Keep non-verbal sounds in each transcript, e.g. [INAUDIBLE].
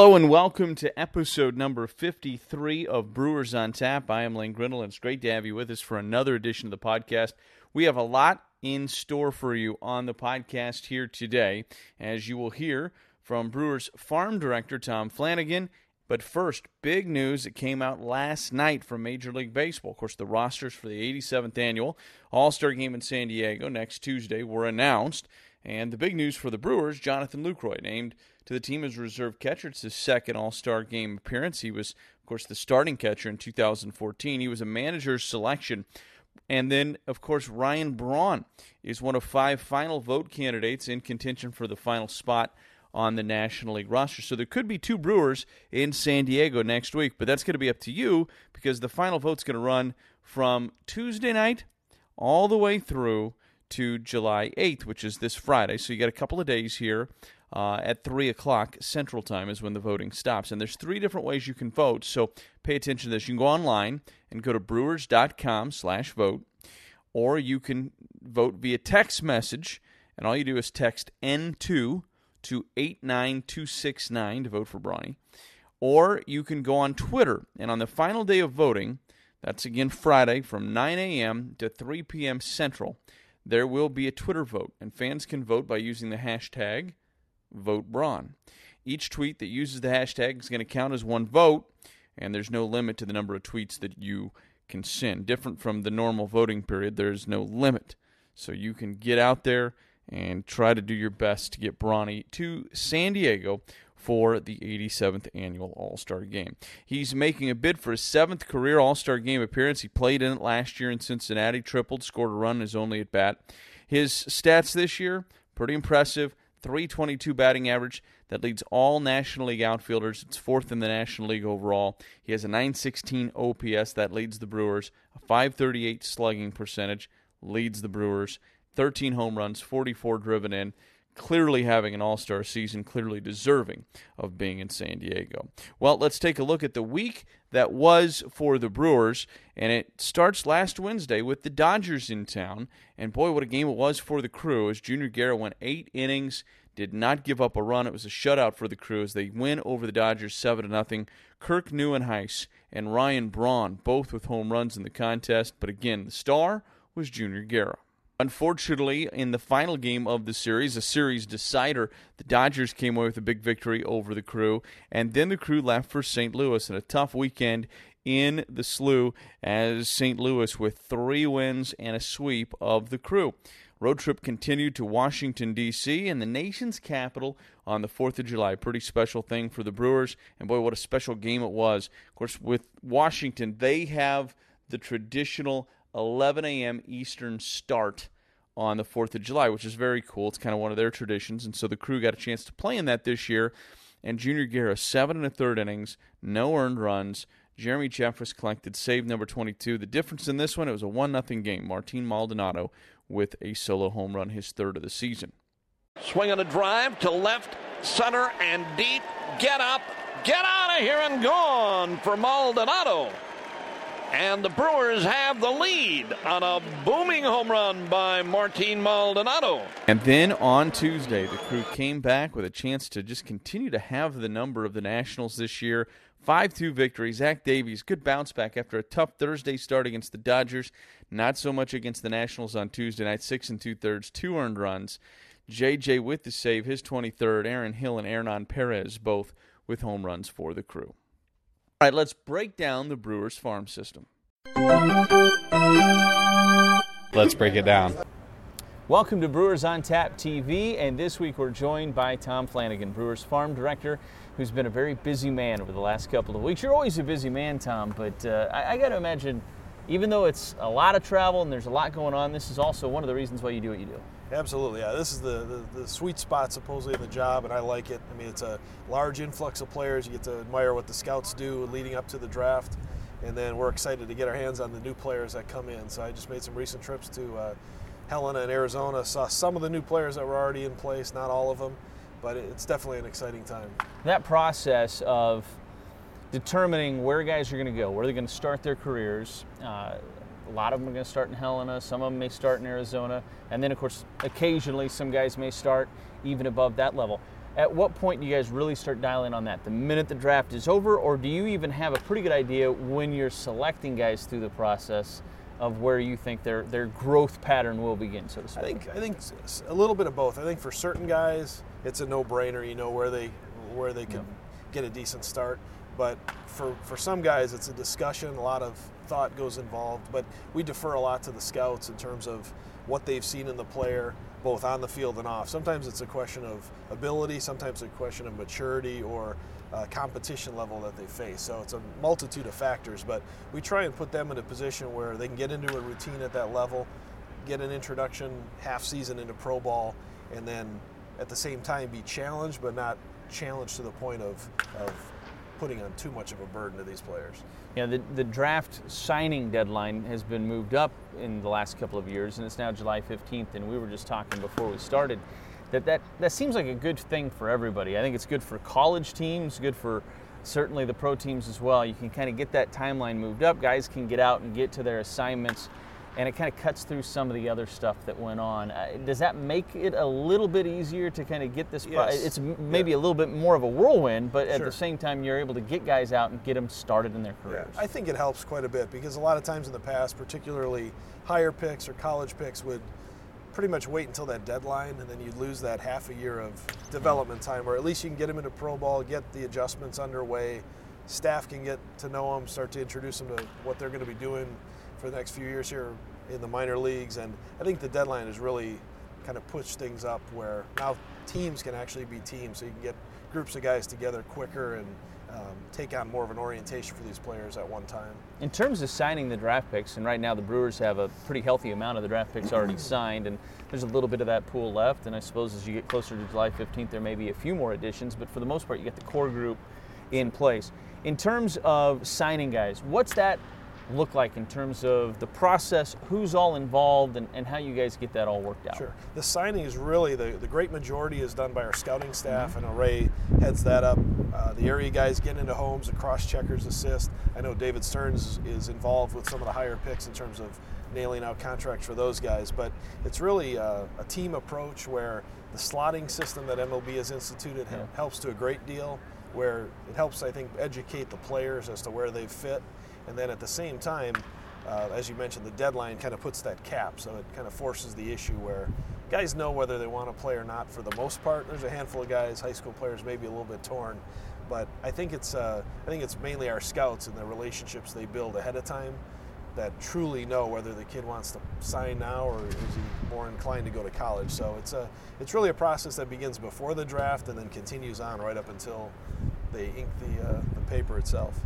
Hello and welcome to episode number 53 of Brewers on Tap. I am Lane Grindle, and it's great to have you with us for another edition of the podcast. We have a lot in store for you on the podcast here today, as you will hear from Brewers Farm Director Tom Flanagan. But first, big news that came out last night from Major League Baseball. Of course, the rosters for the 87th annual All Star game in San Diego next Tuesday were announced. And the big news for the Brewers, Jonathan Lucroy, named to the team as reserve catcher. It's his second All Star game appearance. He was, of course, the starting catcher in 2014. He was a manager's selection. And then, of course, Ryan Braun is one of five final vote candidates in contention for the final spot on the National League roster. So there could be two Brewers in San Diego next week, but that's going to be up to you because the final vote's going to run from Tuesday night all the way through to July 8th, which is this Friday. So you got a couple of days here. Uh, at 3 o'clock Central Time is when the voting stops. And there's three different ways you can vote. So pay attention to this. You can go online and go to brewers.com slash vote, or you can vote via text message. And all you do is text N2 to 89269 to vote for Brawny. Or you can go on Twitter. And on the final day of voting, that's again Friday from 9 a.m. to 3 p.m. Central, there will be a Twitter vote. And fans can vote by using the hashtag VoteBraun. Each tweet that uses the hashtag is going to count as one vote, and there's no limit to the number of tweets that you can send. Different from the normal voting period, there's no limit. So you can get out there and try to do your best to get Brawny to San Diego for the 87th annual All Star game. He's making a bid for his seventh career All Star game appearance. He played in it last year in Cincinnati, tripled, scored a run his only at bat. His stats this year, pretty impressive 322 batting average. That leads all National League outfielders. It's fourth in the National League overall. He has a 916 OPS. That leads the Brewers. A 538 slugging percentage leads the Brewers. 13 home runs, 44 driven in. Clearly having an all star season, clearly deserving of being in San Diego. Well, let's take a look at the week that was for the Brewers. And it starts last Wednesday with the Dodgers in town. And boy, what a game it was for the crew as Junior Guerra went eight innings, did not give up a run. It was a shutout for the crew as they win over the Dodgers 7 to nothing. Kirk Nieuwenhuis and Ryan Braun both with home runs in the contest. But again, the star was Junior Guerra. Unfortunately, in the final game of the series, a series decider, the Dodgers came away with a big victory over the crew, and then the crew left for St. Louis in a tough weekend in the slew as St. Louis with three wins and a sweep of the crew. Road trip continued to Washington, D.C., and the nation's capital on the 4th of July. Pretty special thing for the Brewers, and boy, what a special game it was. Of course, with Washington, they have the traditional 11 a.m. Eastern start on the 4th of July, which is very cool. It's kind of one of their traditions. And so the crew got a chance to play in that this year. And Junior Guerra, seven and a third innings, no earned runs. Jeremy Jeffress collected save number 22. The difference in this one, it was a 1 0 game. Martin Maldonado with a solo home run, his third of the season. Swing on a drive to left, center, and deep. Get up, get out of here, and gone for Maldonado. And the Brewers have the lead on a booming home run by Martin Maldonado. And then on Tuesday, the crew came back with a chance to just continue to have the number of the Nationals this year. 5 2 victory. Zach Davies, good bounce back after a tough Thursday start against the Dodgers. Not so much against the Nationals on Tuesday night. Six and two thirds, two earned runs. JJ with the save, his 23rd. Aaron Hill and Hernan Perez both with home runs for the crew. All right, let's break down the Brewers farm system. Let's break it down. Welcome to Brewers on Tap TV, and this week we're joined by Tom Flanagan, Brewers farm director, who's been a very busy man over the last couple of weeks. You're always a busy man, Tom, but uh, I, I got to imagine, even though it's a lot of travel and there's a lot going on, this is also one of the reasons why you do what you do. Absolutely, yeah. This is the, the, the sweet spot supposedly in the job, and I like it. I mean, it's a large influx of players. You get to admire what the scouts do leading up to the draft, and then we're excited to get our hands on the new players that come in. So I just made some recent trips to uh, Helena and Arizona. Saw some of the new players that were already in place, not all of them, but it's definitely an exciting time. That process of determining where guys are going to go, where they're going to start their careers. Uh, a lot of them are going to start in Helena, some of them may start in Arizona, and then, of course, occasionally some guys may start even above that level. At what point do you guys really start dialing on that? The minute the draft is over, or do you even have a pretty good idea when you're selecting guys through the process of where you think their, their growth pattern will begin, so to speak? I think I think a little bit of both. I think for certain guys, it's a no-brainer. You know where they where they can get a decent start. But for for some guys, it's a discussion. A lot of thought goes involved. But we defer a lot to the scouts in terms of what they've seen in the player, both on the field and off. Sometimes it's a question of ability. Sometimes a question of maturity or uh, competition level that they face. So it's a multitude of factors, but we try and put them in a position where they can get into a routine at that level, get an introduction half season into pro ball, and then at the same time be challenged, but not challenged to the point of, of putting on too much of a burden to these players. You know, the, the draft signing deadline has been moved up in the last couple of years, and it's now July 15th. And we were just talking before we started that that, that seems like a good thing for everybody. I think it's good for college teams, good for certainly the pro teams as well. You can kind of get that timeline moved up. Guys can get out and get to their assignments, and it kind of cuts through some of the other stuff that went on. Uh, does that make it a little bit easier to kind of get this? pro- Yes. it's m- maybe a little bit more of a whirlwind, but at Sure. the same time, you're able to get guys out and get them started in their careers. I think it helps quite a bit because a lot of times in the past, particularly higher picks or college picks, would pretty much wait until that deadline, and then you'd lose that half a year of development time, or at least you can get them into pro ball, get the adjustments underway. Staff can get to know them, start to introduce them to what they're going to be doing for the next few years here in the minor leagues, and I think the deadline has really kind of pushed things up where now teams can actually be teams, so you can get groups of guys together quicker and um, take on more of an orientation for these players at one time. In terms of signing the draft picks, and right now the Brewers have a pretty healthy amount of the draft picks already [CLEARS THROAT] signed, and there's a little bit of that pool left. And I suppose as you get closer to July 15th, there may be a few more additions, but for the most part, you get the core group in place. In terms of signing guys, what's that look like in terms of the process, who's all involved, and, and how you guys get that all worked out? Sure. The signing is really the, the great majority is done by our scouting staff, and Ray heads that up. Uh, the area guys get into homes, the cross checkers assist. I know David Stearns is, involved with some of the higher picks in terms of nailing out contracts for those guys. But it's really uh, a team approach where the slotting system that MLB has instituted Yeah. helps to a great deal, where it helps, I think, educate the players as to where they fit. And then at the same time, uh, as you mentioned, the deadline kind of puts that cap, so it kind of forces the issue where guys know whether they want to play or not for the most part. There's a handful of guys, high school players, maybe a little bit torn, but I think it's uh, I think it's mainly our scouts and the relationships they build ahead of time that truly know whether the kid wants to sign now or is he more inclined to go to college. So it's a it's really a process that begins before the draft and then continues on right up until they ink the uh, the paper itself.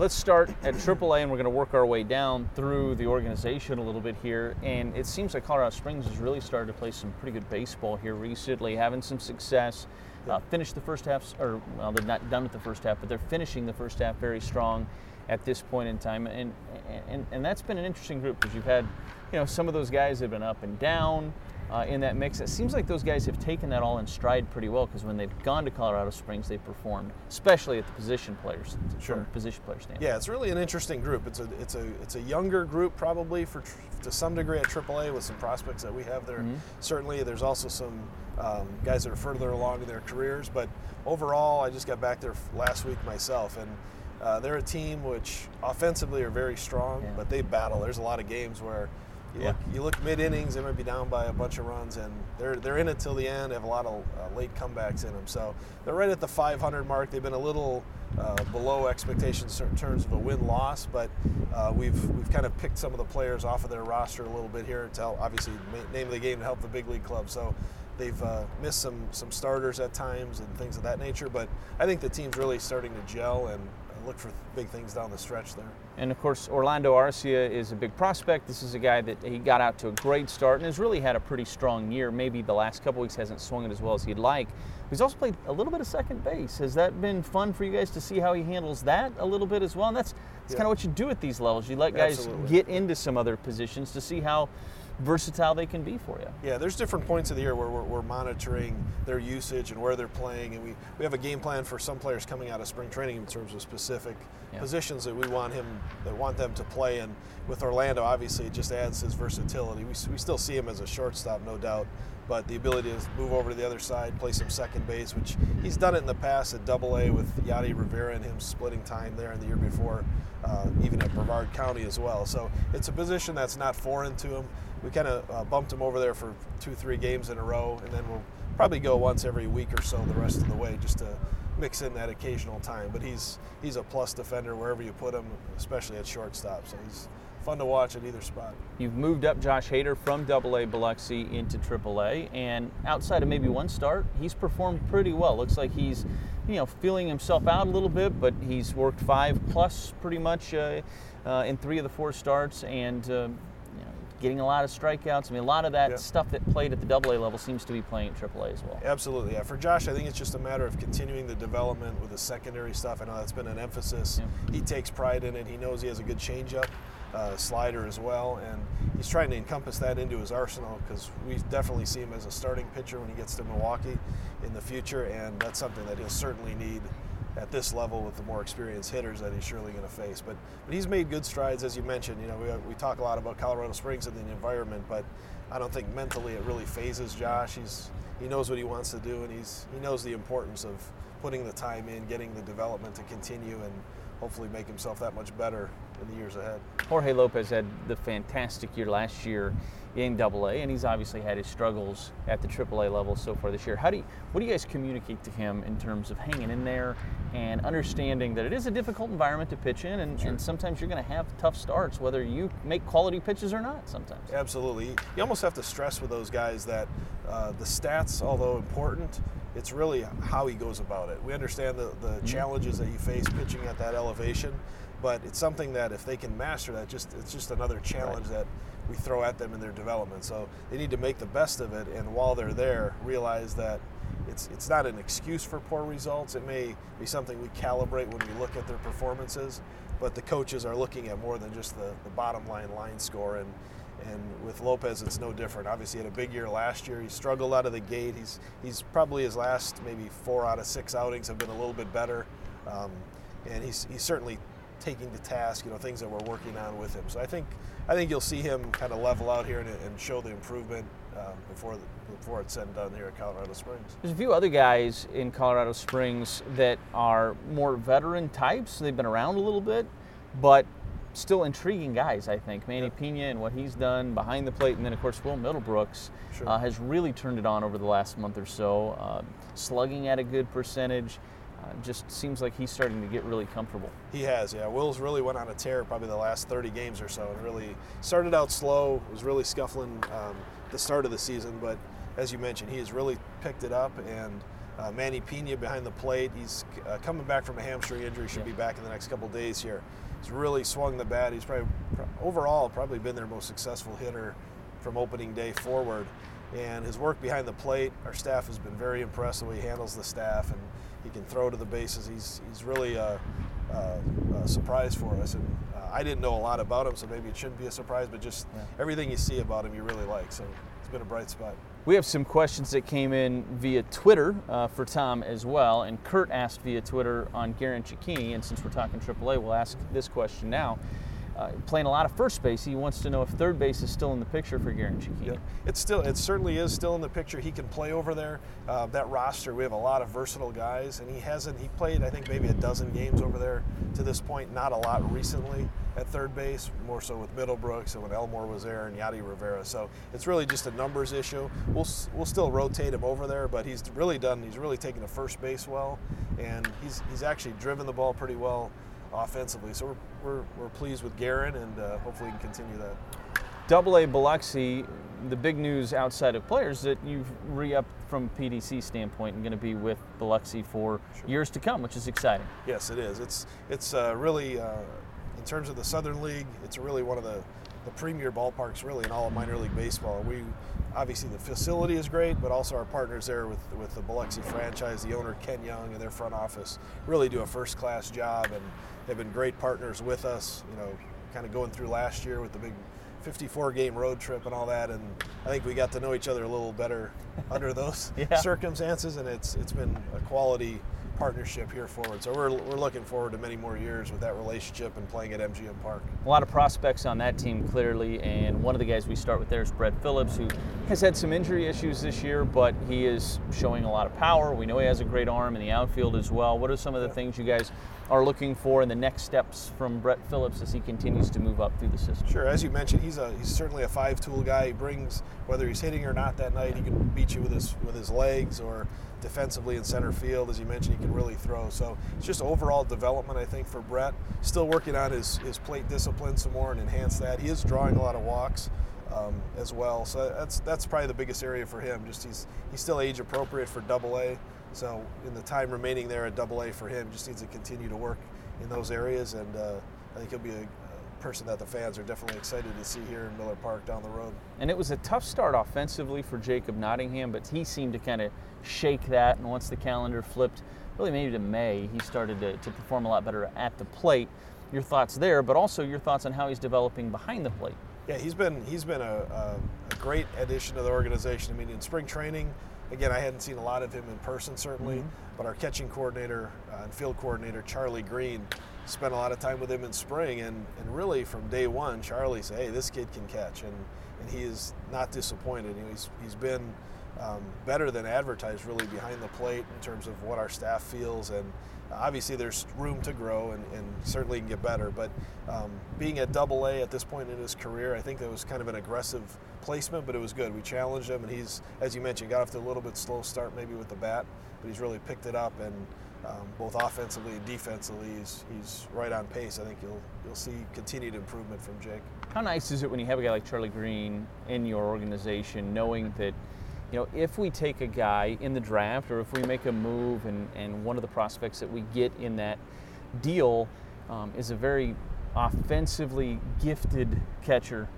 Let's start at AAA, and we're going to work our way down through the organization a little bit here. And it seems like Colorado Springs has really started to play some pretty good baseball here recently, having some success. Uh, finished the first half, or well, they're not done with the first half, but they're finishing the first half very strong at this point in time. And and, and that's been an interesting group because you've had, you know, some of those guys have been up and down. Uh, in that mix, it seems like those guys have taken that all in stride pretty well because when they've gone to Colorado Springs, they've performed, especially at the position players, Sure. position player standpoint. Yeah, it's really an interesting group. It's a it's a it's a younger group probably for tr- to some degree at AAA with some prospects that we have there. Certainly, there's also some um, guys that are further along in their careers. But overall, I just got back there last week myself, and uh, they're a team which offensively are very strong, Yeah. but they battle. There's a lot of games where You Yeah. look, you look mid innings, they might be down by a bunch of runs, and they're they're in it till the end. They have a lot of uh, late comebacks in them, so they're right at the 500 mark. They've been a little uh, below expectations in terms of a win loss, but uh, we've we've kind of picked some of the players off of their roster a little bit here to help, obviously name of the game to help the big league club. So. They've uh, missed some, some starters at times and things of that nature, but I think the team's really starting to gel and look for big things down the stretch there. And of course, Orlando Arcia is a big prospect. This is a guy that he got out to a great start and has really had a pretty strong year. Maybe the last couple weeks hasn't swung it as well as he'd like. He's also played a little bit of second base. Has that been fun for you guys to see how he handles that a little bit as well? And that's, that's Yeah. kind of what you do at these levels. You let guys Absolutely. get into some other positions to see how versatile they can be for you. Yeah, there's different points of the year where we're, we're monitoring their usage and where they're playing, and we, we have a game plan for some players coming out of spring training in terms of specific Yeah. positions that we want him that want them to play. And with Orlando, obviously, it just adds his versatility. We, we still see him as a shortstop, no doubt, but the ability to move over to the other side, play some second base, which he's done it in the past at Double A with Yadi Rivera and him splitting time there in the year before, uh, even at Brevard County as well. So it's a position that's not foreign to him. We kind of uh, bumped him over there for two, three games in a row, and then we'll probably go once every week or so the rest of the way just to mix in that occasional time. But he's he's a plus defender wherever you put him, especially at shortstop. So he's fun to watch at either spot. You've moved up Josh Hader from Double AA Biloxi into AAA, and outside of maybe one start, he's performed pretty well. Looks like he's, you know, feeling himself out a little bit, but he's worked five plus pretty much uh, uh, in three of the four starts, and uh, getting a lot of strikeouts. I mean, a lot of that Yeah. stuff that played at the AA level seems to be playing at AAA as well. Absolutely, yeah. For Josh, I think it's just a matter of continuing the development with the secondary stuff. I know that's been an emphasis. He takes pride in it. He knows he has a good changeup, uh, slider as well, and he's trying to encompass that into his arsenal because we definitely see him as a starting pitcher when he gets to Milwaukee in the future, and that's something that he'll certainly need at this level with the more experienced hitters that he's surely going to face. But but he's made good strides, as you mentioned. You know, we, we talk a lot about Colorado Springs and the environment, but I don't think mentally it really fazes Josh. He's he knows what he wants to do, and he's he knows the importance of putting the time in, getting the development to continue, and hopefully make himself that much better in the years ahead. Jorge Lopez had the fantastic year last year in Double A, and he's obviously had his struggles at the Triple A level so far this year. How do you, what do you guys communicate to him in terms of hanging in there and understanding that it is a difficult environment to pitch in, and, and sometimes you're going to have tough starts, whether you make quality pitches or not. Sometimes. Absolutely. You almost have to stress with those guys that uh, the stats, although important, it's really how he goes about it. We understand the, the challenges that you face pitching at that elevation, but it's something that if they can master that, just it's just another challenge that we throw at them in their development. So they need to make the best of it, and while they're there, realize that it's it's not an excuse for poor results. It may be something we calibrate when we look at their performances, but the coaches are looking at more than just the, the bottom line line score and and with Lopez, it's no different. Obviously, he had a big year last year. He struggled out of the gate. He's he's probably his last maybe four out of six outings have been a little bit better, um, and he's he's certainly taking to task you know things that we're working on with him. So I think I think you'll see him kind of level out here and, and show the improvement um, before the, before it's said and done here at Colorado Springs. There's a few other guys in Colorado Springs that are more veteran types. They've been around a little bit, but still intriguing guys, I think. Manny Pena and what he's done behind the plate, and then, of course, Will Middlebrooks Sure. uh, has really turned it on over the last month or so, uh, slugging at a good percentage. Just seems like he's starting to get really comfortable. He has, yeah. Will's really went on a tear probably the last 30 games or so, and really started out slow. Was really scuffling um, the start of the season, but as you mentioned, he has really picked it up. And uh, Manny Pena behind the plate, he's uh, coming back from a hamstring injury. Should be back in the next couple days here. He's really swung the bat. He's probably pro- overall probably been their most successful hitter from opening day forward. And his work behind the plate, our staff has been very impressed the way he handles the staff, and he can throw to the bases. He's he's really a, a, a surprise for us, and uh, I didn't know a lot about him, so maybe it shouldn't be a surprise. But just everything you see about him, you really like. So it's been a bright spot. We have some questions that came in via Twitter uh, for Tom as well, and Kurt asked via Twitter on Garin Cecchini, and since we're talking AAA, we'll ask this question now. Uh, playing a lot of first base. He wants to know if third base is still in the picture for Garin Cecchini. Yeah, it's still it certainly is still in the picture. He can play over there. Uh, that roster, we have a lot of versatile guys, and he hasn't. He played I think maybe a dozen games over there to this point. Not a lot recently at third base, more so with Middlebrooks and when Elmore was there and Yadi Rivera. So it's really just a numbers issue. We'll we'll still rotate him over there, but he's really done. He's really taken the first base well, and he's he's actually driven the ball pretty well offensively. So we're we're, we're pleased with Garin, and uh, hopefully we can continue that. Double A Biloxi, the big news outside of players that you've re-upped from PDC standpoint and going to be with Biloxi for years to come, which is exciting. Yes, it is. It's it's uh, really uh, in terms of the Southern League, it's really one of the the premier ballparks really in all of minor league baseball. We obviously the facility is great, but also our partners there with with the Biloxi franchise, the owner Ken Young and their front office really do a first class job and they've been great partners with us. You know, kind of going through last year with the big 54 game road trip and all that and I think we got to know each other a little better under those [LAUGHS] Yeah. circumstances and it's it's been a quality partnership here forward. So we're, we're looking forward to many more years with that relationship and playing at MGM Park. A lot of prospects on that team, clearly, and one of the guys we start with there is Brett Phillips, who has had some injury issues this year, but he is showing a lot of power. We know he has a great arm in the outfield as well. What are some of the things you guys are looking for in the next steps from Brett Phillips as he continues to move up through the system? Sure, as you mentioned, he's a he's certainly a five-tool guy. He brings whether he's hitting or not that night, he can beat you with his with his legs or defensively in center field. As you mentioned, he can really throw. So it's just overall development, I think, for Brett. Still working on his his plate discipline some more and enhance that. He is drawing a lot of walks. Um, as well, so that's that's probably the biggest area for him. Just he's he's still age appropriate for Double A, so in the time remaining there at Double A for him, just needs to continue to work in those areas, and uh, I think he'll be a, a person that the fans are definitely excited to see here in Miller Park down the road. And it was a tough start offensively for Jacob Nottingham, but he seemed to kind of shake that. And once the calendar flipped, really maybe to May, he started to, to perform a lot better at the plate. Your thoughts there, but also your thoughts on how he's developing behind the plate. Yeah, he's been he's been a, a, a great addition to the organization. I mean, in spring training, again, I hadn't seen a lot of him in person certainly, but our catching coordinator uh, and field coordinator Charlie Greene spent a lot of time with him in spring, and, and really from day one, Charlie said, "Hey, this kid can catch," and and he is not disappointed. You know, he's he's been um, better than advertised really behind the plate in terms of what our staff feels and obviously there's room to grow and, and certainly can get better but um, being at double a at this point in his career i think that was kind of an aggressive placement but it was good. We challenged him and he's as you mentioned got off to a little bit slow start maybe with the bat but he's really picked it up and um, both offensively and defensively he's, he's right on pace. I think you'll you'll see continued improvement from jake. How nice is it when you have a guy like Charlie Greene in your organization, knowing that, you know, if we take a guy in the draft or if we make a move and, and one of the prospects that we get in that deal um, is a very offensively gifted catcher,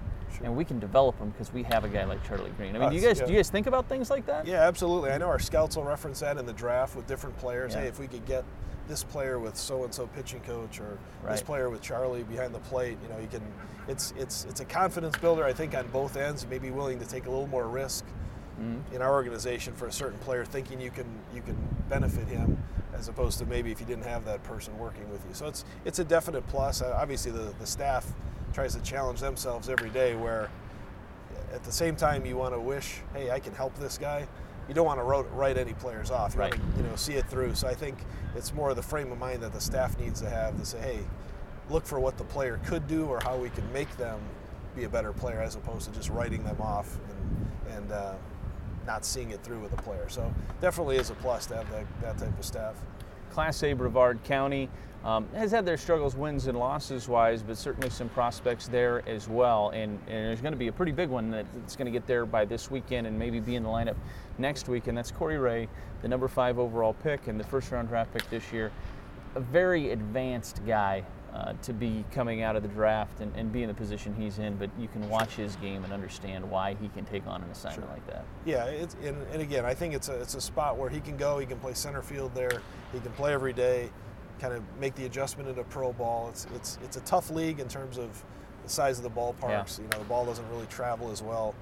and we can develop him because we have a guy like Charlie Greene. I mean, do you guys yeah. do you guys think about things like that? Yeah, absolutely. I know our scouts will reference that in the draft with different players. Yeah. Hey, if we could get this player with so and so pitching coach or this player with Charlie behind the plate, you know, you can. It's it's it's a confidence builder. I think on both ends. You may be willing to take a little more risk Mm-hmm. in our organization for a certain player, thinking you can you can benefit him, as opposed to maybe if you didn't have that person working with you. So it's it's a definite plus. Uh, obviously, the the staff tries to challenge themselves every day where at the same time you want to wish, hey, I can help this guy. You don't want to wrote, write any players off. You Right. want to, you know, see it through. So I think it's more the frame of mind that the staff needs to have to say, hey, look for what the player could do or how we can make them be a better player, as opposed to just writing them off and and uh, not seeing it through with a player. So definitely is a plus to have that, that type of staff. Class A Brevard County um, has had their struggles, wins and losses wise, but certainly some prospects there as well. And, and there's going to be a pretty big one that's going to get there by this weekend and maybe be in the lineup next week. And that's Corey Ray, the number five overall pick and the first round draft pick this year. A very advanced guy uh, to be coming out of the draft and, and be in the position he's in, but you can watch his game and understand why he can take on an assignment like that. Yeah, and, and again, I think it's a, it's a spot where he can go. He can play center field there. He can play every day, kind of make the adjustment into pro ball. It's it's it's a tough league in terms of the size of the ballparks. You know, the ball doesn't really travel as well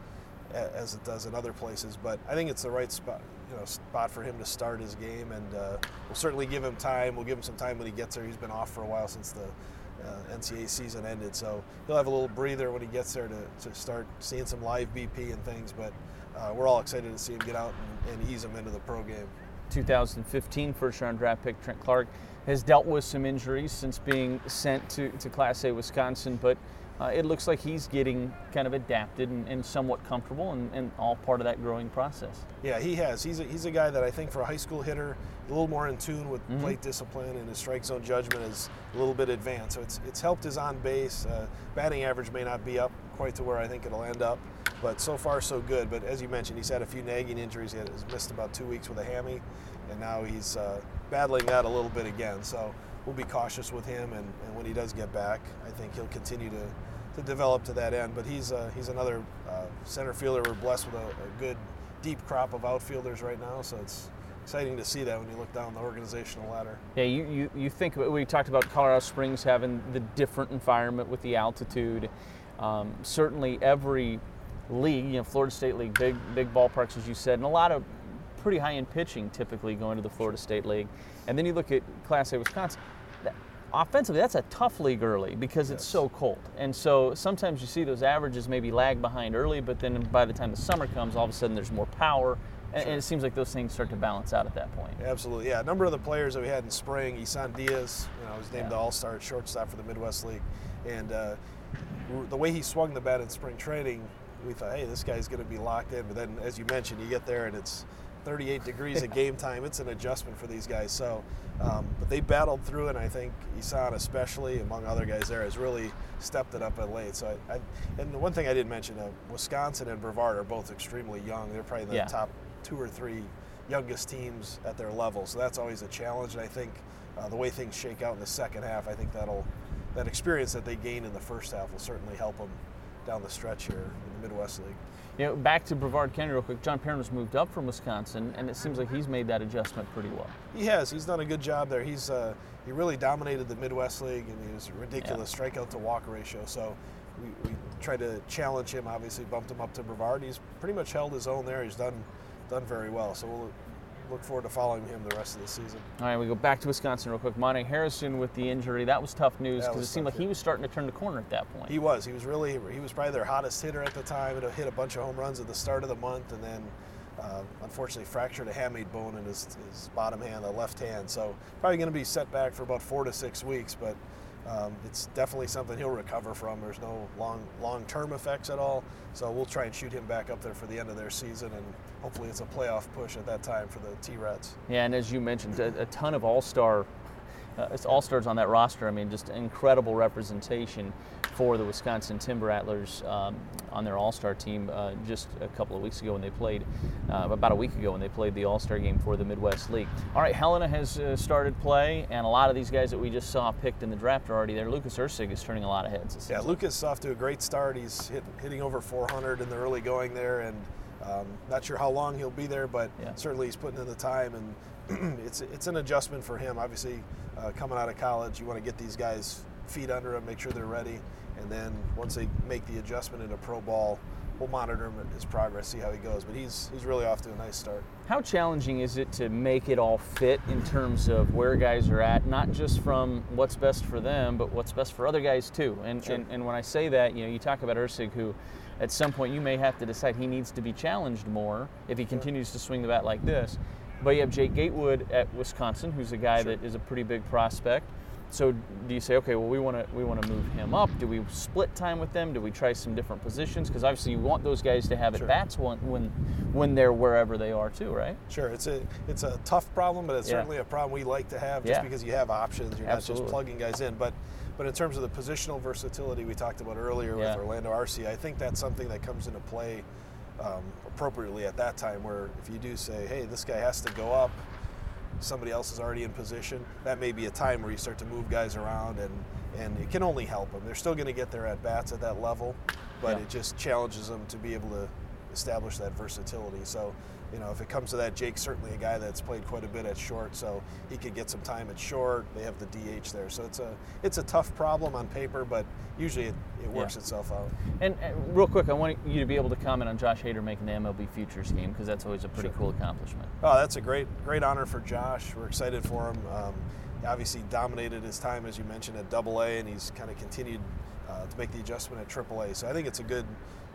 as it does in other places. But I think it's the right spot, you know, spot for him to start his game, and uh, we'll certainly give him time. We'll give him some time when he gets there. He's been off for a while since the uh, NCAA season ended. So he'll have a little breather when he gets there to, to start seeing some live BP and things. But uh, we're all excited to see him get out and, and ease him into the pro game. 2015 first round draft pick Trent Clark has dealt with some injuries since being sent to, to Class A Wisconsin, but uh, it looks like he's getting kind of adapted and, and somewhat comfortable and, and all part of that growing process. Yeah, he has. He's a, he's a guy that I think for a high school hitter, a little more in tune with plate discipline and his strike zone judgment is a little bit advanced. So it's it's helped his on base. Uh, batting average may not be up quite to where I think it'll end up, but so far so good. But as you mentioned, he's had a few nagging injuries. He had, he's missed about two weeks with a hammy, and now he's uh, battling that a little bit again. So we'll be cautious with him, and, and when he does get back, I think he'll continue to, to develop to that end. But he's uh, he's another uh, center fielder. We're blessed with a, a good deep crop of outfielders right now, so it's exciting to see that when you look down the organizational ladder. Yeah, you, you, you think we talked about Colorado Springs having the different environment with the altitude. Um, certainly, every league, you know, Florida State League, big big ballparks, as you said, and a lot of pretty high end pitching typically going to the Florida State League. And then you look at Class A Wisconsin. Offensively, that's a tough league early because it's so cold. And so sometimes you see those averages maybe lag behind early, but then by the time the summer comes, all of a sudden there's more power. And, and it seems like those things start to balance out at that point. Absolutely, yeah. A number of the players that we had in spring, Isan Diaz, you know, was named Yeah. the All-Star shortstop for the Midwest League, and uh, the way he swung the bat in spring training, we thought, hey, this guy's going to be locked in. But then, as you mentioned, you get there and it's 38 degrees at [LAUGHS] game time. It's an adjustment for these guys. So, um, but they battled through, and I think Isan, especially among other guys there, has really stepped it up at late. So, I, I and the one thing I didn't mention, uh, Wisconsin and Brevard are both extremely young. They're probably the Yeah. top two or three youngest teams at their level. So that's always a challenge. And I think uh, the way things shake out in the second half, I think that'll that experience that they gain in the first half will certainly help them down the stretch here in the Midwest League. You know, back to Brevard County real quick. John Perrin was moved up from Wisconsin, and it seems like he's made that adjustment pretty well. He has. He's done a good job there. He's uh, he really dominated the Midwest League, and he was a ridiculous strikeout to walk ratio. So we, we tried to challenge him. Obviously, bumped him up to Brevard. He's pretty much held his own there. He's done done very well. So we'll look forward to following him the rest of the season. All right, we go back to Wisconsin real quick. Monte Harrison with the injury. That was tough news because it seemed like he was starting to turn the corner at that point. He was. He was really. He was probably their hottest hitter at the time. It hit a bunch of home runs at the start of the month, and then uh, unfortunately fractured a hamate bone in his, his bottom hand, the left hand. So probably going to be set back for about four to six weeks, but. Um, it's definitely something he'll recover from. There's no long long-term effects at all, so we'll try and shoot him back up there for the end of their season, and hopefully it's a playoff push at that time for the T-Rats. Yeah, and as you mentioned, a, a ton of all-star, uh, all-stars on that roster. I mean, just incredible representation for the Wisconsin Timber Rattlers um, on their all-star team. Uh, just a couple of weeks ago when they played, uh, about a week ago when they played the all-star game for the Midwest League. All right, Helena has uh, started play, and a lot of these guys that we just saw picked in the draft are already there. Lucas Erceg is turning a lot of heads. Yeah. Lucas off to a great start. He's hit, hitting over 400 in the early going there, and um, not sure how long he'll be there, but Yeah. certainly he's putting in the time, and [CLEARS THROAT] it's it's an adjustment for him. Obviously, uh, coming out of college, you want to get these guys feet under them, make sure they're ready, and then once they make the adjustment into pro ball, we'll monitor him his progress, see how he goes. But he's he's really off to a nice start. How challenging is it to make it all fit in terms of where guys are at, not just from what's best for them, but what's best for other guys too? And, Sure. and, and when I say that, you know, you talk about Erceg, who at some point you may have to decide he needs to be challenged more if he continues to swing the bat like this. But you have Jake Gatewood at Wisconsin, who's a guy Sure. that is a pretty big prospect. So do you say, okay, well we want to we want to move him up? Do we split time with them? Do we try some different positions? Because obviously you want those guys to have Sure. at bats when when when they're wherever they are too, right? Sure, it's a it's a tough problem, but it's Yeah. certainly a problem we like to have just Yeah. because you have options. You're not just plugging guys in. But but in terms of the positional versatility we talked about earlier Yeah. with Orlando Arcia, I think that's something that comes into play um, appropriately at that time. Where if you do say, hey, this guy has to go up, somebody else is already in position. That may be a time where you start to move guys around, and and it can only help them. They're still going to get their at bats at that level, but Yeah. it just challenges them to be able to establish that versatility. So, you know, if it comes to that, Jake's certainly a guy that's played quite a bit at short, so he could get some time at short. They have the DH there, so it's a it's a tough problem on paper, but usually it, it works Yeah. itself out. And, and real quick, I want you to be able to comment on Josh Hader making the MLB Futures game because that's always a pretty Sure. cool accomplishment. Oh, that's a great great honor for Josh. We're excited for him. Um, obviously dominated his time, as you mentioned, at Double A, and he's kind of continued uh, to make the adjustment at Triple A. So I think it's a good,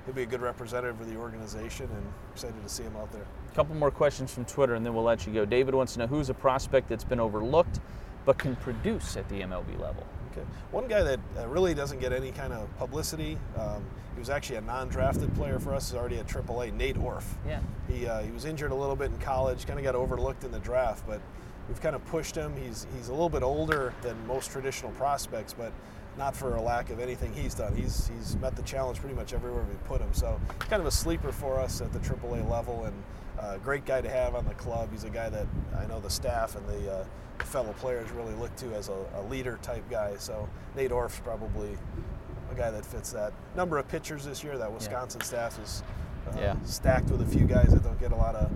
he'll be a good representative of the organization, and excited to see him out there. A couple more questions from Twitter, and then we'll let you go. David wants to know who's a prospect that's been overlooked but can produce at the MLB level. Okay. One guy that uh, really doesn't get any kind of publicity. Um, he was actually a non-drafted player for us. He's already at AAA. Nate Orf. Yeah. He uh, he was injured a little bit in college. Kind of got overlooked in the draft, but we've kind of pushed him. He's he's a little bit older than most traditional prospects, but not for a lack of anything he's done. He's he's met the challenge pretty much everywhere we put him. So kind of a sleeper for us at the AAA level, and uh, great guy to have on the club. He's a guy that I know the staff and the uh, fellow players really look to as a, a leader type guy. So Nate Orf's probably a guy that fits that. Number of pitchers this year. That Wisconsin staff is uh, Yeah. stacked with a few guys that don't get a lot of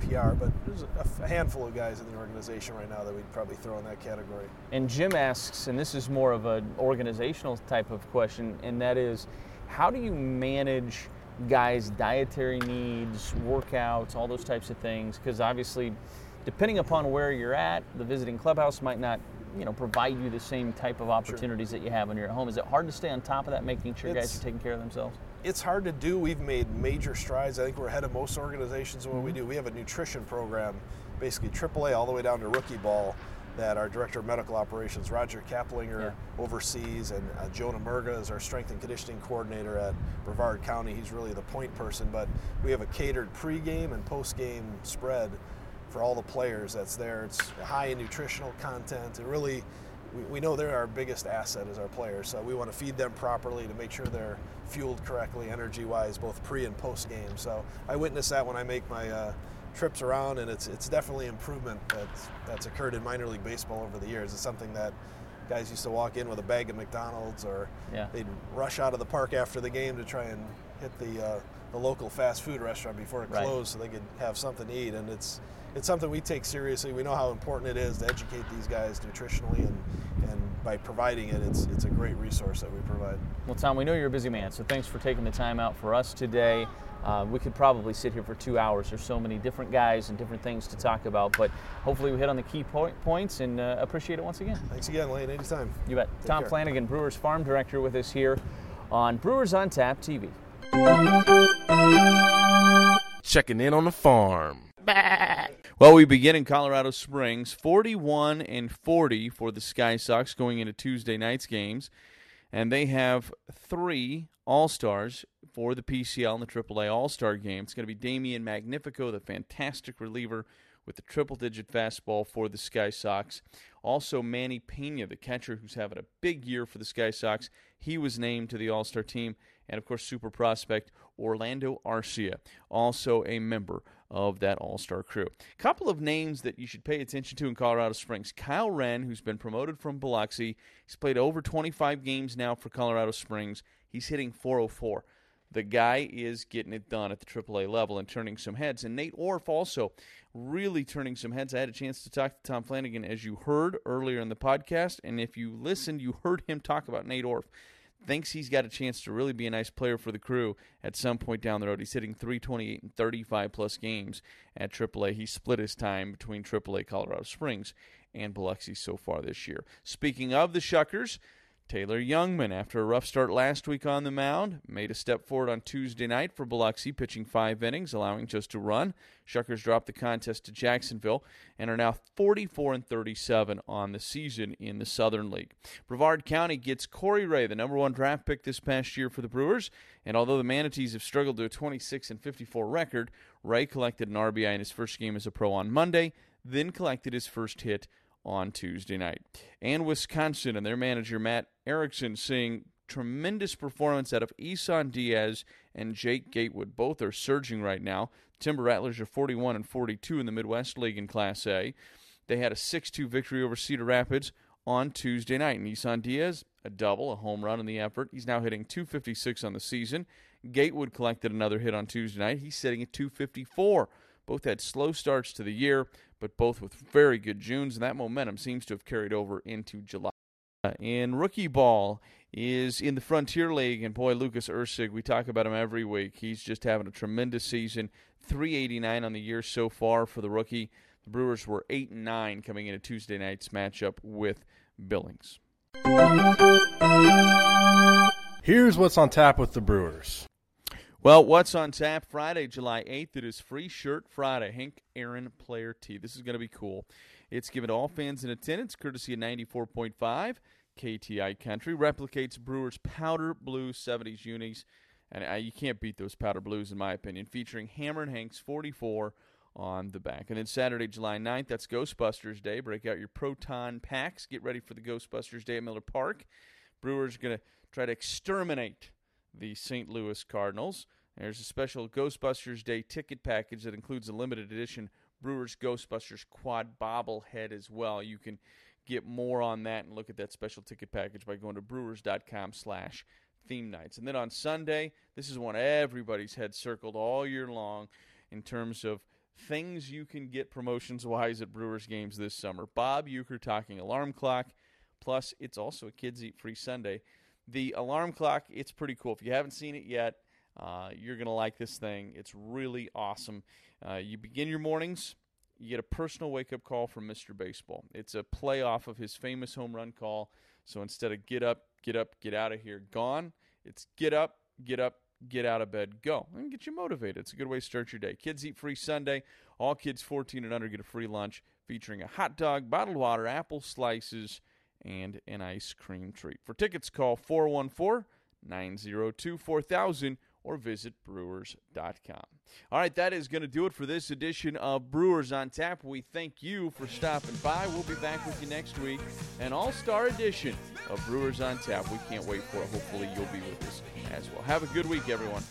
PR, but there's a, handful of guys in the organization right now that we'd probably throw in that category. And Jim asks, and this is more of an organizational type of question, and that is, how do you manage guys' dietary needs, workouts, all those types of things? Because obviously, depending upon where you're at, the visiting clubhouse might not, you know, provide you the same type of opportunities that you have when you're at home. Is it hard to stay on top of that, making sure guys are taking care of themselves? it's hard to do. We've made major strides. I think we're ahead of most organizations in what we do. We have a nutrition program, basically AAA all the way down to rookie ball, that our director of medical operations, Roger Caplinger, oversees, and uh, Jonah Murga is our strength and conditioning coordinator at Brevard County. He's really the point person, but we have a catered pregame and postgame spread for all the players that's there. It's high in nutritional content. It really, we, we know they're our biggest asset as our players, so we want to feed them properly to make sure they're fueled correctly, energy-wise, both pre and post game. So I witness that when I make my uh, trips around, and it's it's definitely improvement that's that's occurred in minor league baseball over the years. It's something that guys used to walk in with a bag of McDonald's, or Yeah. they'd rush out of the park after the game to try and hit the uh, the local fast food restaurant before it Right. closed, so they could have something to eat. And it's it's something we take seriously. We know how important it is to educate these guys nutritionally, and and by providing it, it's it's a great resource that we provide. Well, Tom, we know you're a busy man, so thanks for taking the time out for us today. Uh, we could probably sit here for two hours. There's so many different guys and different things to talk about, but hopefully we hit on the key point, points and uh, appreciate it once again. Thanks again, Lane. Anytime. You bet. Take Tom care. Flanagan, Brewers Farm Director, with us here on Brewers on Tap TV. Checking in on the farm. Well, we begin in Colorado Springs, 41 and 40 for the Sky Sox going into Tuesday night's games, and they have three All Stars for the PCL and the AAA All Star game. It's going to be Damien Magnifico, the fantastic reliever with the triple-digit fastball for the Sky Sox. Also, Manny Pena, the catcher who's having a big year for the Sky Sox. He was named to the All Star team, and of course, super prospect Orlando Arcia, also a member of that All Star crew. A Couple of names that you should pay attention to in Colorado Springs. Kyle Wren, who's been promoted from Biloxi, he's played over 25 games now for Colorado Springs. He's hitting 404. The guy is getting it done at the AAA level and turning some heads. And Nate Orf also really turning some heads. I had a chance to talk to Tom Flanagan, as you heard earlier in the podcast. And if you listened, you [LAUGHS] heard him talk about Nate Orf thinks he's got a chance to really be a nice player for the crew at some point down the road. He's hitting 328 and 35 plus games at AAA. He split his time between AAA Colorado Springs and Biloxi so far this year. Speaking of the Shuckers, Taylor Jungmann, after a rough start last week on the mound, made a step forward on Tuesday night for Biloxi, pitching five innings, allowing just a run. Shuckers dropped the contest to Jacksonville and are now 44 and 37 on the season in the Southern League. Brevard County gets Corey Ray, the number one draft pick this past year for the Brewers, and although the Manatees have struggled to a 26 and 54 record, Ray collected an RBI in his first game as a pro on Monday, then collected his first hit on Tuesday night. And Wisconsin and their manager Matt Erickson seeing tremendous performance out of Isan Diaz and Jake Gatewood. Both are surging right now. Timber Rattlers are 41 and 42 in the Midwest League in Class A. They had a 6-2 victory over Cedar Rapids on Tuesday night. And Isan Diaz, a double, a home run in the effort. He's now hitting 256 on the season. Gatewood collected another hit on Tuesday night. He's sitting at 254. Both had slow starts to the year, but both with very good Junes, and that momentum seems to have carried over into July. And rookie ball is in the Frontier League, and boy, Lucas Erceg, we talk about him every week. He's just having a tremendous season. 389 on the year so far for the rookie. The Brewers were 8 and 9 coming into Tuesday night's matchup with Billings. Here's what's on tap with the Brewers. Well, what's on tap Friday, July 8th? It is Free Shirt Friday. Hank Aaron Player T. This is going to be cool. It's given to all fans in attendance, courtesy of 94.5 KTI Country. Replicates Brewers' Powder Blue 70s unis. And uh, you can't beat those Powder Blues, in my opinion, featuring Hammer and Hank's 44 on the back. And then Saturday, July 9th, that's Ghostbusters Day. Break out your Proton packs. Get ready for the Ghostbusters Day at Miller Park. Brewers going to try to exterminate the St. Louis Cardinals. There's a special Ghostbusters Day ticket package that includes a limited edition Brewers Ghostbusters quad bobblehead as well. You can get more on that and look at that special ticket package by going to brewers.com slash theme nights. And then on Sunday, this is one everybody's had circled all year long in terms of things you can get promotions wise at Brewers games this summer. Bob Uecker talking alarm clock. Plus, it's also a kids eat free Sunday. The alarm clock, it's pretty cool. If you haven't seen it yet, uh, you're going to like this thing. It's really awesome. Uh, you begin your mornings, you get a personal wake up call from Mr. Baseball. It's a play off of his famous home run call. So instead of get up, get up, get out of here, gone, it's get up, get up, get out of bed, go, and get you motivated. It's a good way to start your day. Kids Eat Free Sunday. All kids 14 and under get a free lunch featuring a hot dog, bottled water, apple slices, and an ice cream treat. For tickets, call 414 902 4000 or visit brewers.com. All right, that is going to do it for this edition of Brewers on Tap. We thank you for stopping by. We'll be back with you next week, an all star edition of Brewers on Tap. We can't wait for it. Hopefully, you'll be with us as well. Have a good week, everyone.